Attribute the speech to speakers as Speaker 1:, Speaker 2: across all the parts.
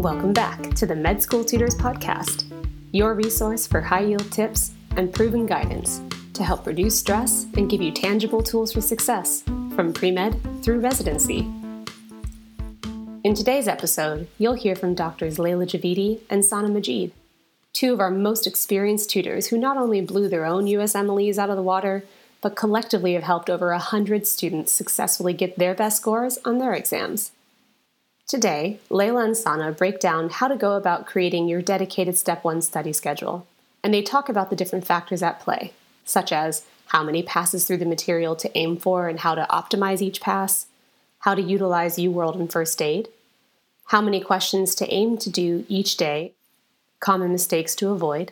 Speaker 1: Welcome back to the Med School Tutors Podcast, your resource for high yield tips and proven guidance to help reduce stress and give you tangible tools for success from pre med through residency. In today's episode, you'll hear from Doctors Leila Javidi and Sana Majid, two of our most experienced tutors who not only blew their own USMLEs out of the water, but collectively have helped over 100 students successfully get their best scores on their exams. Today, Leila and Sana break down how to go about creating your dedicated Step 1 study schedule, and they talk about the different factors at play, such as how many passes through the material to aim for and how to optimize each pass, how to utilize UWorld and First Aid, how many questions to aim to do each day, common mistakes to avoid,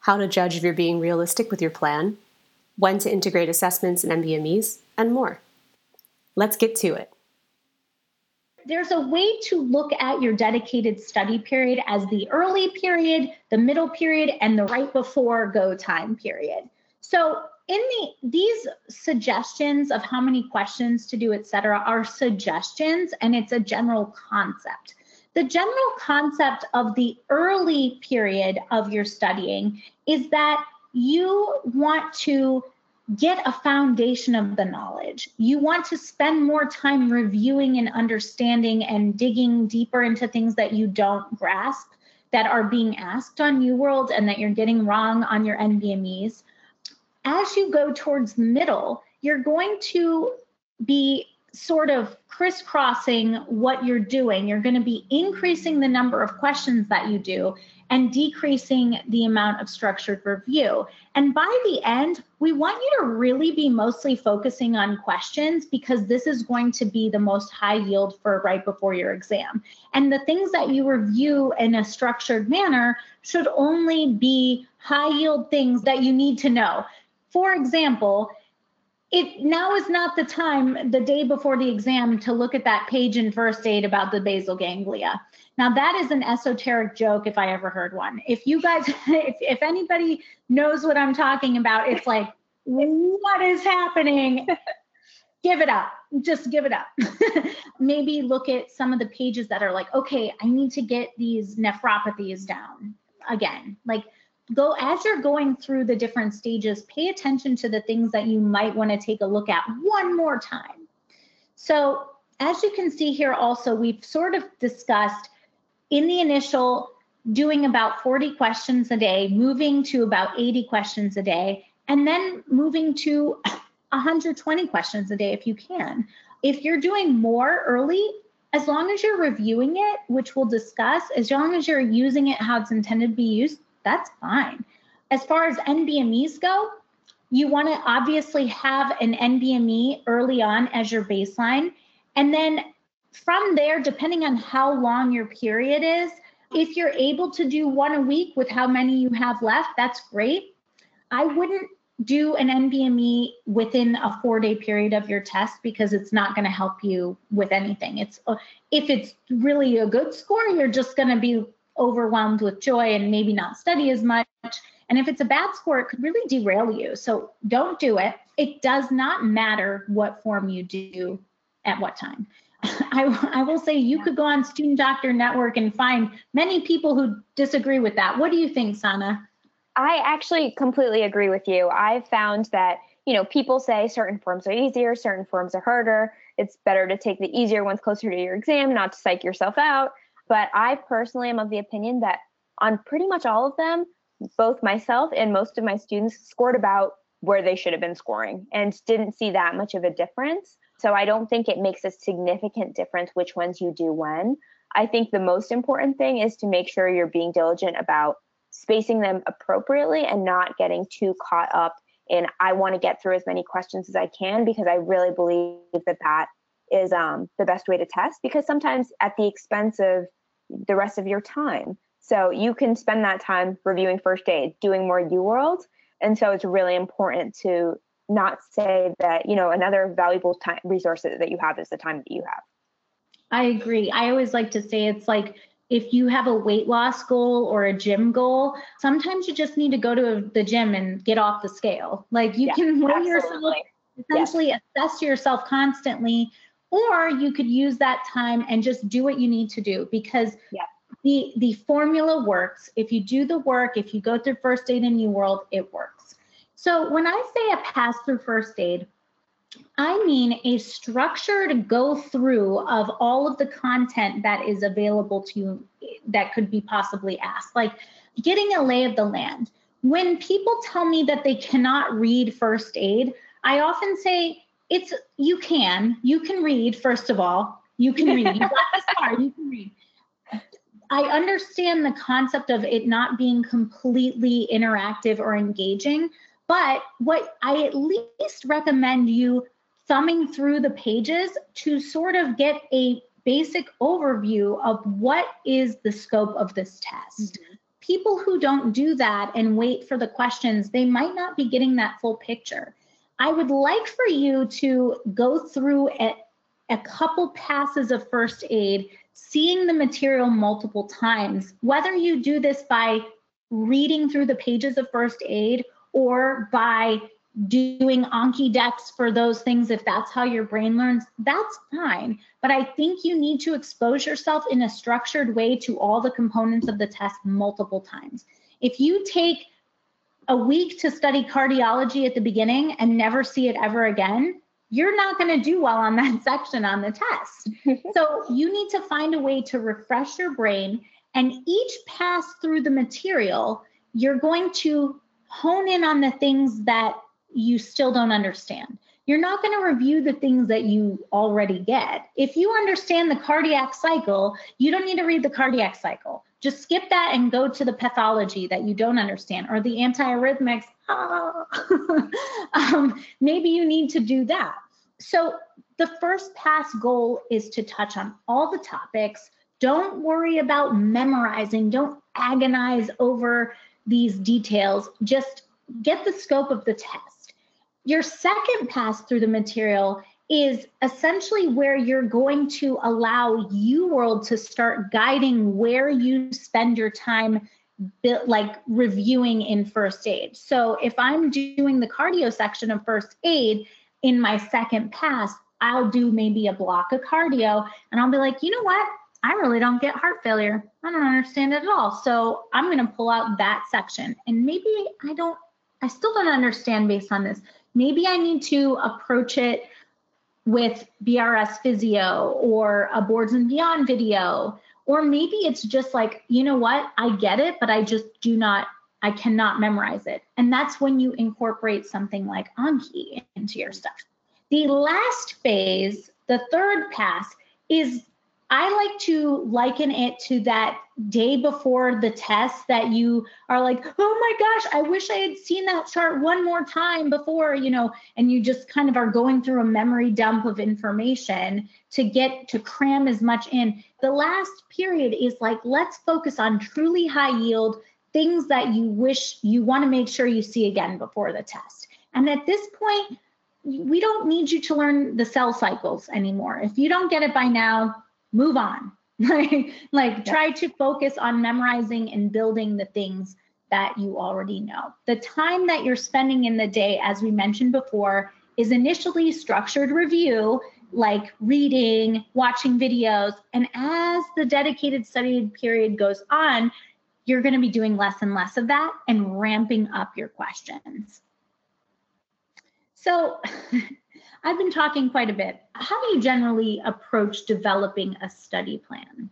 Speaker 1: how to judge if you're being realistic with your plan, when to integrate assessments and NBMEs, and more. Let's get to it
Speaker 2: there's a way to look at your dedicated study period as the early period, the middle period, and the right before go time period. So in the these suggestions of how many questions to do, et cetera, are suggestions and it's a general concept. The general concept of the early period of your studying is that you want to get a foundation of the knowledge. You want to spend more time reviewing and understanding and digging deeper into things that you don't grasp that are being asked on UWorld and that you're getting wrong on your NBMEs. As you go towards the middle, you're going to be sort of crisscrossing what you're doing. You're going to be increasing the number of questions that you do and decreasing the amount of structured review. And by the end, we want you to really be mostly focusing on questions because this is going to be the most high yield for right before your exam. And the things that you review in a structured manner should only be high yield things that you need to know. For example, it now is not the time the day before the exam to look at that page in first aid about the basal ganglia. Now that is an esoteric joke if i ever heard one. If you guys if, if anybody knows what i'm talking about it's like what is happening? Give it up. Just give it up. Maybe look at some of the pages that are like okay i need to get these nephropathies down again. Like go as you're going through the different stages, pay attention to the things that you might want to take a look at one more time. So, as you can see here, also, we've sort of discussed in the initial doing about 40 questions a day, moving to about 80 questions a day, and then moving to 120 questions a day if you can. If you're doing more early, as long as you're reviewing it, which we'll discuss, as long as you're using it how it's intended to be used, that's fine. As far as NBMEs go, you want to obviously have an NBME early on as your baseline. And then from there, depending on how long your period is, if you're able to do one a week with how many you have left, that's great. I wouldn't do an NBME within a four day period of your test because it's not going to help you with anything. It's if it's really a good score, you're just going to be overwhelmed with joy and maybe not study as much. And if it's a bad score, it could really derail you. So don't do it. It does not matter what form you do at what time. I, I will say you could go on Student Doctor Network and find many people who disagree with that. What do you think, Sana?
Speaker 3: I actually completely agree with you. I've found that, you know, people say certain forms are easier, certain forms are harder. It's better to take the easier ones closer to your exam, not to psych yourself out. But I personally am of the opinion that on pretty much all of them, both myself and most of my students scored about where they should have been scoring and didn't see that much of a difference. So I don't think it makes a significant difference which ones you do when. I think the most important thing is to make sure you're being diligent about spacing them appropriately and not getting too caught up in I want to get through as many questions as I can because I really believe that that is um, the best way to test because sometimes at the expense of the rest of your time. So you can spend that time reviewing first aid, doing more U World. And so it's really important to not say that, you know, another valuable time resource that you have is the time that you have.
Speaker 2: I agree. I always like to say it's like if you have a weight loss goal or a gym goal, sometimes you just need to go to the gym and get off the scale. Like you yeah, can weigh yourself, essentially yes. assess yourself constantly, or you could use that time and just do what you need to do because yeah. the the formula works. If you do the work, if you go through first aid in UWorld, it works. So when I say a pass through first aid, I mean a structured go through of all of the content that is available to you that could be possibly asked, like getting a lay of the land. When people tell me that they cannot read first aid, I often say it's you can. You can read, first of all. You can read. You got this far, you can read. I understand the concept of it not being completely interactive or engaging, but what I at least recommend you thumbing through the pages to sort of get a basic overview of what is the scope of this test. Mm-hmm. People who don't do that and wait for the questions, they might not be getting that full picture. I would like for you to go through a, a couple passes of first aid, seeing the material multiple times, whether you do this by reading through the pages of first aid or by doing Anki decks for those things, if that's how your brain learns, that's fine. But I think you need to expose yourself in a structured way to all the components of the test multiple times. If you take a week to study cardiology at the beginning and never see it ever again, you're not going to do well on that section on the test. so you need to find a way to refresh your brain. And each pass through the material, you're going to hone in on the things that you still don't understand. You're not going to review the things that you already get. If you understand the cardiac cycle, you don't need to read the cardiac cycle. Just skip that and go to the pathology that you don't understand or the antiarrhythmics. Ah. um, maybe you need to do that. So, the first pass goal is to touch on all the topics. Don't worry about memorizing, don't agonize over these details. Just get the scope of the test. Your second pass through the material is essentially where you're going to allow UWorld to start guiding where you spend your time like reviewing in first aid. So if I'm doing the cardio section of first aid in my second pass, I'll do maybe a block of cardio and I'll be like, you know what? I really don't get heart failure. I don't understand it at all. So I'm going to pull out that section. And maybe I don't, I still don't understand based on this. Maybe I need to approach it with BRS physio or a boards and beyond video. Or maybe it's just like, you know what, I get it, but I just do not, I cannot memorize it. And that's when you incorporate something like Anki into your stuff. The last phase, the third pass, is I like to liken it to that day before the test that you are like, oh my gosh, I wish I had seen that chart one more time before, you know, and you just kind of are going through a memory dump of information to get to cram as much in. The last period is like, let's focus on truly high yield things that you wish you want to make sure you see again before the test. And at this point, we don't need you to learn the cell cycles anymore. If you don't get it by now, move on. Like like yeah. try to focus on memorizing and building the things that you already know. The time that you're spending in the day as we mentioned before is initially structured review like reading watching videos and as the dedicated study period goes on you're going to be doing less and less of that and ramping up your questions. So I've been talking quite a bit. How do you generally approach developing a study plan?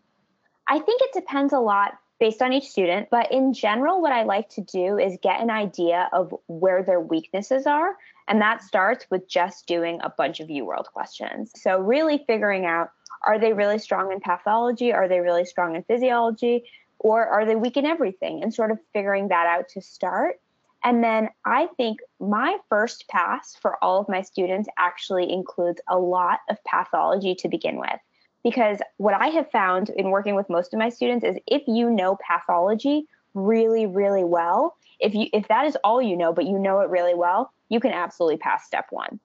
Speaker 3: I think it depends a lot based on each student, but in general, what I like to do is get an idea of where their weaknesses are. And that starts with just doing a bunch of UWorld questions. So, really figuring out are they really strong in pathology? Are they really strong in physiology? Or are they weak in everything? And sort of figuring that out to start. And then I think my first pass for all of my students actually includes a lot of pathology to begin with. Because what I have found in working with most of my students is if you know pathology really, really well, if you if that is all you know, but you know it really well, you can absolutely pass step one.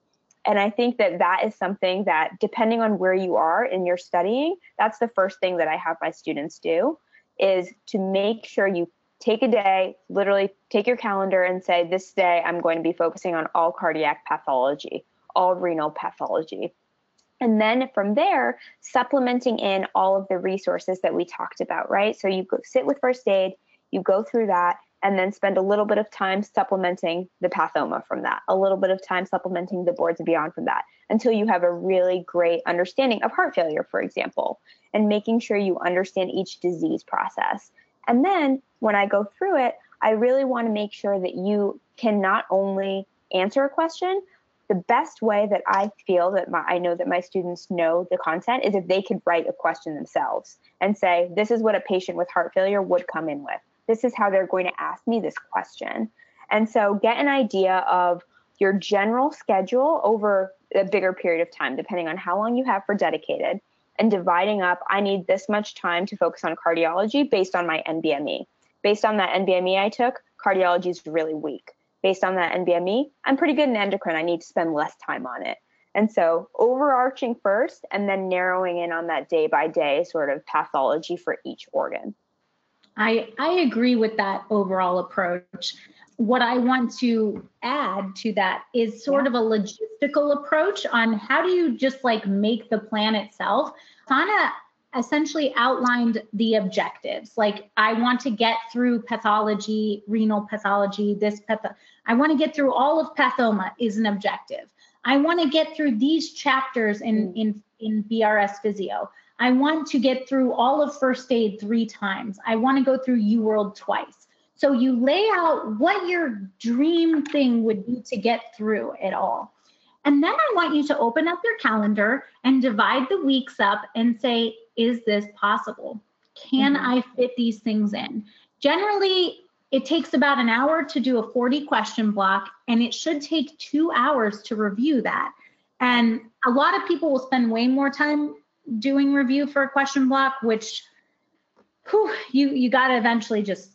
Speaker 3: And I think that that is something that, depending on where you are in your studying, that's the first thing that I have my students do is to make sure you take a day, literally take your calendar and say, This day I'm going to be focusing on all cardiac pathology, all renal pathology. And then from there, supplementing in all of the resources that we talked about, right? So you sit with first aid, you go through that, and then spend a little bit of time supplementing the pathoma from that, a little bit of time supplementing the boards and beyond from that, until you have a really great understanding of heart failure, for example, and making sure you understand each disease process. And then when I go through it, I really want to make sure that you can not only answer a question, the best way that I feel that my, I know that my students know the content is if they could write a question themselves and say, this is what a patient with heart failure would come in with. This is how they're going to ask me this question. And so get an idea of your general schedule over a bigger period of time, depending on how long you have for dedicated, and dividing up, I need this much time to focus on cardiology based on my NBME. Based on that NBME I took, cardiology is really weak based on that NBME, I'm pretty good in endocrine. I need to spend less time on it. And so overarching first and then narrowing in on that day by day sort of pathology for each organ.
Speaker 2: I, I agree with that overall approach. What I want to add to that is sort yeah. of a logistical approach on how do you just like make the plan itself. Sana essentially outlined the objectives. Like, I want to get through pathology, renal pathology, this path. I want to get through all of pathoma is an objective. I want to get through these chapters in, mm. in, in BRS physio. I want to get through all of first aid three times. I want to go through U World twice. So you lay out what your dream thing would be to get through it all. And then I want you to open up your calendar and divide the weeks up and say, is this possible? Can mm-hmm. I fit these things in? Generally, it takes about an hour to do a 40 question block, and it should take two hours to review that. And a lot of people will spend way more time doing review for a question block, which whew, you you got to eventually just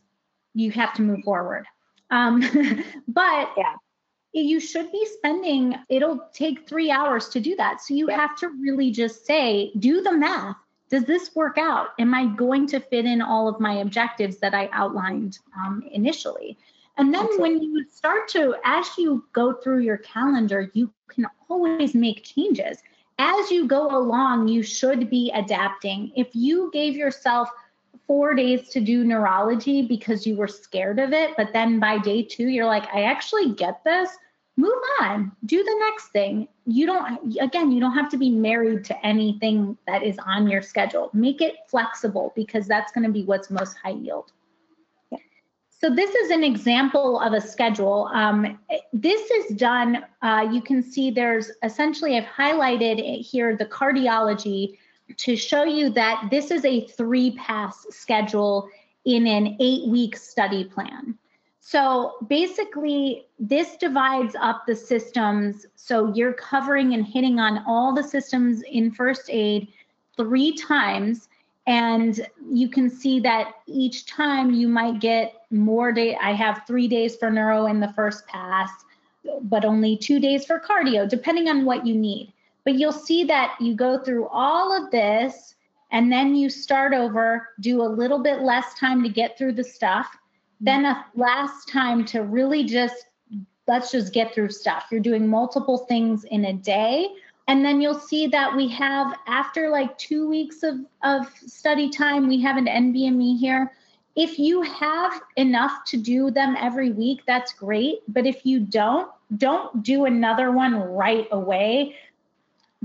Speaker 2: you have to move forward. Um, but yeah you should be spending it'll take three hours to do that so you yeah. have to really just say do the math does this work out am i going to fit in all of my objectives that i outlined um, initially and then when you start to as you go through your calendar you can always make changes as you go along you should be adapting if you gave yourself four days to do neurology because you were scared of it. But then by day two, you're like, I actually get this. Move on, do the next thing. You don't, again, you don't have to be married to anything that is on your schedule. Make it flexible because that's going to be what's most high yield. yeah. So this is an example of a schedule. Um, this is done, uh, you can see there's essentially, I've highlighted here the cardiology to show you that this is a three pass schedule in an eight week study plan. So basically, this divides up the systems. So you're covering and hitting on all the systems in first aid three times. And you can see that each time you might get more day. I have three days for neuro in the first pass, but only two days for cardio, depending on what you need. But you'll see that you go through all of this and then you start over, do a little bit less time to get through the stuff, then a last time to really just let's just get through stuff. You're doing multiple things in a day. And then you'll see that we have, after like two weeks of, of study time, we have an NBME here. If you have enough to do them every week, that's great. But if you don't, don't do another one right away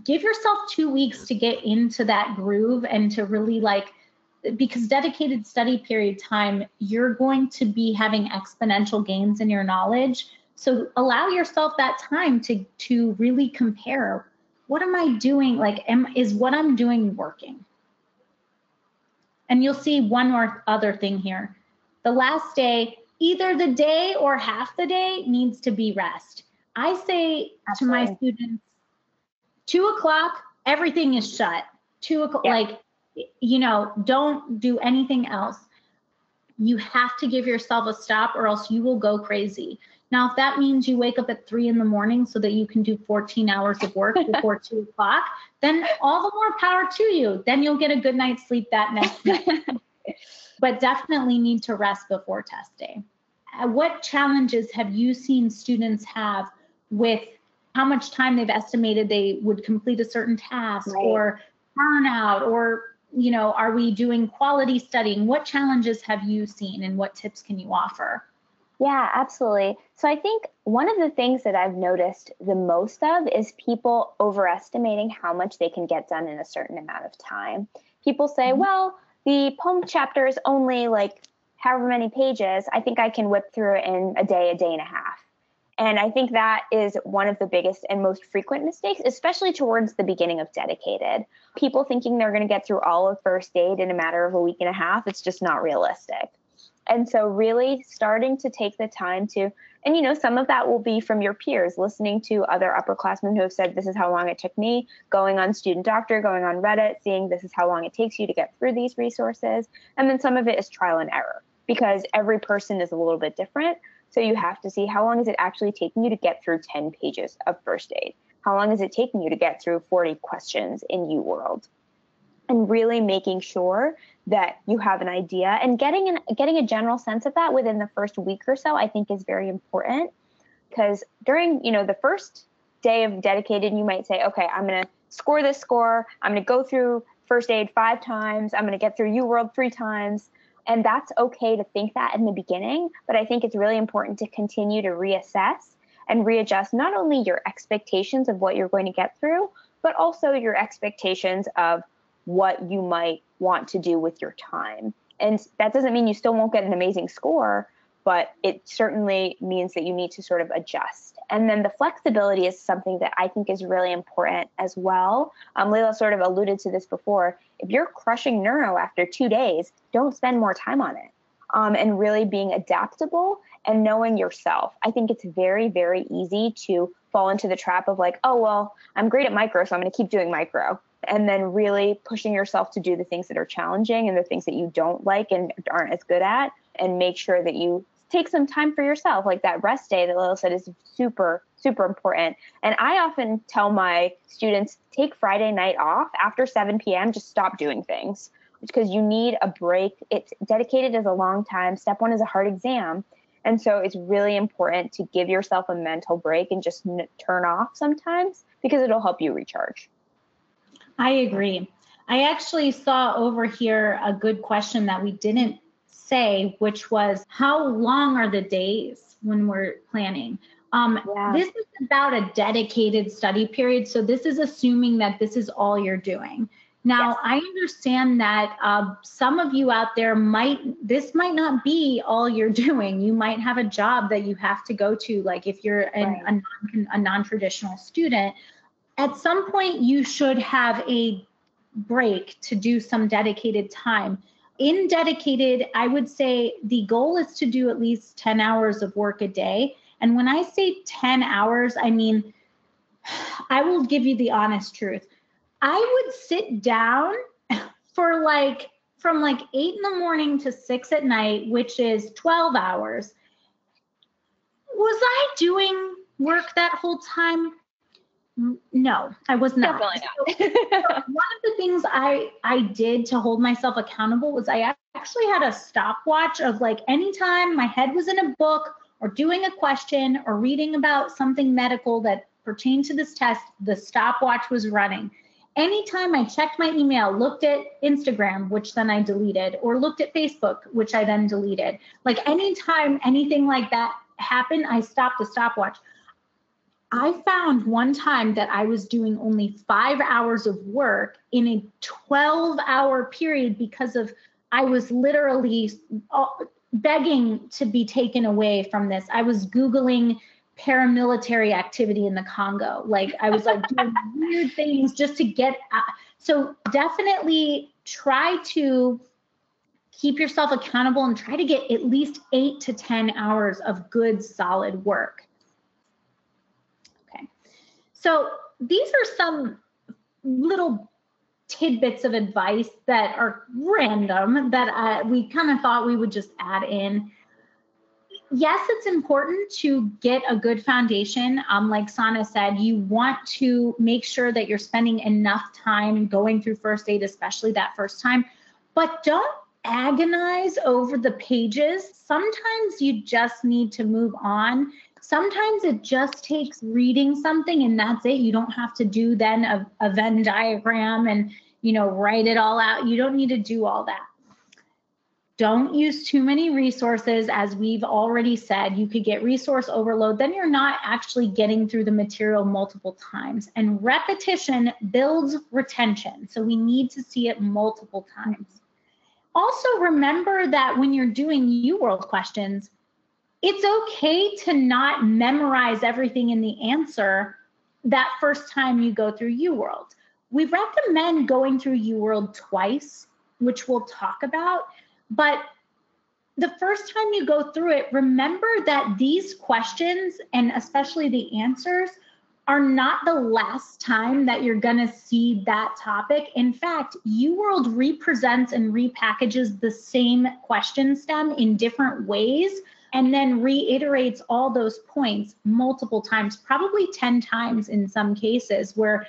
Speaker 2: give yourself two weeks to get into that groove and to really like because dedicated study period time you're going to be having exponential gains in your knowledge so allow yourself that time to to really compare what am i doing like am is what i'm doing working and you'll see one more other thing here the last day either the day or half the day needs to be rest i say Absolutely. to my students two o'clock, everything is shut. Two o'clock, yeah. like, you know, don't do anything else. You have to give yourself a stop or else you will go crazy. Now, if that means you wake up at three in the morning so that you can do 14 hours of work before two o'clock, then all the more power to you. Then you'll get a good night's sleep that next night. but definitely need to rest before test day. Uh, what challenges have you seen students have with how much time they've estimated they would complete a certain task right. or burnout or you know are we doing quality studying? What challenges have you seen and what tips can you offer?
Speaker 3: Yeah absolutely. So i think one of the things that i've noticed the most of is people overestimating how much they can get done in a certain amount of time. People say mm-hmm. well the poem chapter is only like however many pages. I think i can whip through it in a day a day and a half and I think that is one of the biggest and most frequent mistakes, especially towards the beginning of dedicated. People thinking they're going to get through all of first aid in a matter of a week and a half, it's just not realistic. And so, really starting to take the time to, and you know, some of that will be from your peers, listening to other upperclassmen who have said, This is how long it took me, going on Student Doctor, going on Reddit, seeing this is how long it takes you to get through these resources. And then some of it is trial and error because every person is a little bit different. So you have to see how long is it actually taking you to get through 10 pages of first aid? How long is it taking you to get through 40 questions in U World? And really making sure that you have an idea and getting an, getting a general sense of that within the first week or so, I think is very important. Because during, you know, the first day of dedicated, you might say, okay, I'm gonna score this score, I'm gonna go through first aid five times, I'm gonna get through U World three times. And that's okay to think that in the beginning, but I think it's really important to continue to reassess and readjust not only your expectations of what you're going to get through, but also your expectations of what you might want to do with your time. And that doesn't mean you still won't get an amazing score, but it certainly means that you need to sort of adjust. And then the flexibility is something that I think is really important as well. Um, Leila sort of alluded to this before. If you're crushing neuro after two days, don't spend more time on it. Um, and really being adaptable and knowing yourself. I think it's very, very easy to fall into the trap of like, oh, well, I'm great at micro, so I'm going to keep doing micro. And then really pushing yourself to do the things that are challenging and the things that you don't like and aren't as good at, and make sure that you take some time for yourself. Like that rest day that Lil said is super, super important. And I often tell my students take Friday night off after 7 p.m., just stop doing things because you need a break. It's dedicated as a long time. Step one is a hard exam. And so it's really important to give yourself a mental break and just n- turn off sometimes because it'll help you recharge.
Speaker 2: I agree. I actually saw over here a good question that we didn't say, which was how long are the days when we're planning? Um, yeah. This is about a dedicated study period. So this is assuming that this is all you're doing. Now, yes. I understand that uh, some of you out there might, this might not be all you're doing. You might have a job that you have to go to, like if you're an, right. a, non, a non-traditional student. At some point, you should have a break to do some dedicated time in dedicated, I would say the goal is to do at least 10 hours of work a day. And when I say 10 hours, I mean, I will give you the honest truth. I would sit down for like from like eight in the morning to six at night, which is 12 hours. Was I doing work that whole time? No, I was not.
Speaker 3: Definitely not.
Speaker 2: so, one of the things I I did to hold myself accountable was I actually had a stopwatch of like anytime my head was in a book or doing a question or reading about something medical that pertained to this test, the stopwatch was running. Anytime I checked my email, looked at Instagram, which then I deleted, or looked at Facebook, which I then deleted, like anytime anything like that happened, I stopped the stopwatch. I found one time that I was doing only five hours of work in a 12 hour period because of I was literally uh, begging to be taken away from this. I was Googling paramilitary activity in the Congo. Like I was like doing weird things just to get. Out. So definitely try to keep yourself accountable and try to get at least eight to 10 hours of good, solid work. So these are some little tidbits of advice that are random that uh, we kind of thought we would just add in. Yes, it's important to get a good foundation. Um, like Sana said, you want to make sure that you're spending enough time going through first aid, especially that first time. But don't agonize over the pages. Sometimes you just need to move on Sometimes it just takes reading something and that's it. You don't have to do then a, a Venn diagram and, you know, write it all out. You don't need to do all that. Don't use too many resources. As we've already said, you could get resource overload. Then you're not actually getting through the material multiple times. And repetition builds retention. So we need to see it multiple times. Also, remember that when you're doing U World questions, it's okay to not memorize everything in the answer that first time you go through UWorld. We recommend going through UWorld twice, which we'll talk about. But the first time you go through it, remember that these questions and especially the answers are not the last time that you're going to see that topic. In fact, UWorld represents and repackages the same question stem in different ways and then reiterates all those points multiple times, probably 10 times in some cases, where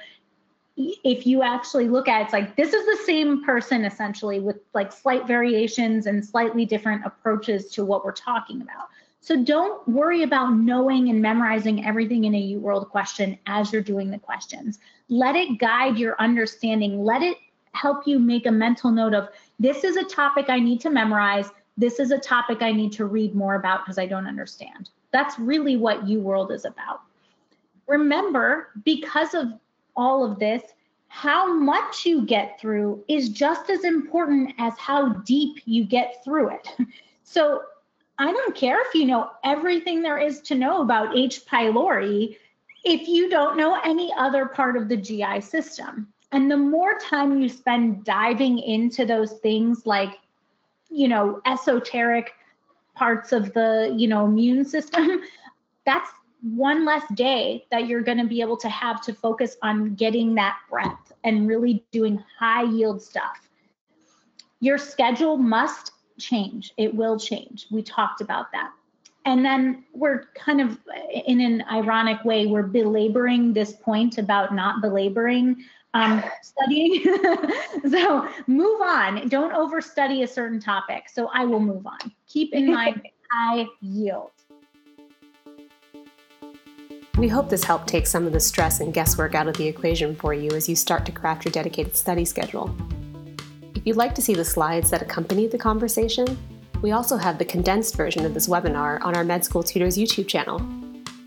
Speaker 2: if you actually look at it, it's like this is the same person essentially with like slight variations and slightly different approaches to what we're talking about. So don't worry about knowing and memorizing everything in a UWorld question as you're doing the questions. Let it guide your understanding. Let it help you make a mental note of this is a topic I need to memorize. This is a topic I need to read more about because I don't understand. That's really what UWorld is about. Remember, because of all of this, how much you get through is just as important as how deep you get through it. So I don't care if you know everything there is to know about H. pylori if you don't know any other part of the GI system. And the more time you spend diving into those things like, you know, esoteric parts of the, you know, immune system, that's one less day that you're going to be able to have to focus on getting that breath and really doing high yield stuff. Your schedule must change. It will change. We talked about that. And then we're kind of in an ironic way, we're belaboring this point about not belaboring um, studying. so move on. Don't overstudy a certain topic. So I will move on. Keep in mind high yield.
Speaker 1: We hope this helped take some of the stress and guesswork out of the equation for you as you start to craft your dedicated study schedule. If you'd like to see the slides that accompany the conversation, we also have the condensed version of this webinar on our Med School Tutors YouTube channel.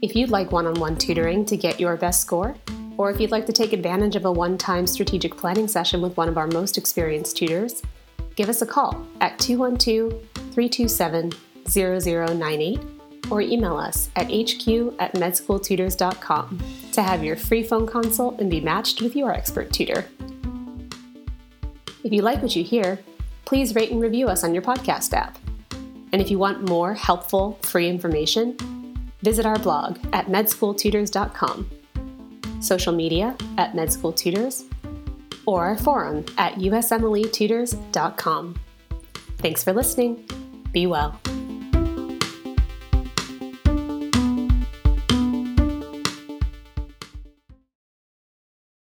Speaker 1: If you'd like one on one tutoring to get your best score, or if you'd like to take advantage of a one time strategic planning session with one of our most experienced tutors, give us a call at 212 327 0098 or email us at hq at medschooltutors.com to have your free phone consult and be matched with your expert tutor. If you like what you hear, please rate and review us on your podcast app. And if you want more helpful, free information, visit our blog at medschooltutors.com, social media at medschooltutors, or our forum at usmletutors.com. Thanks for listening. Be well.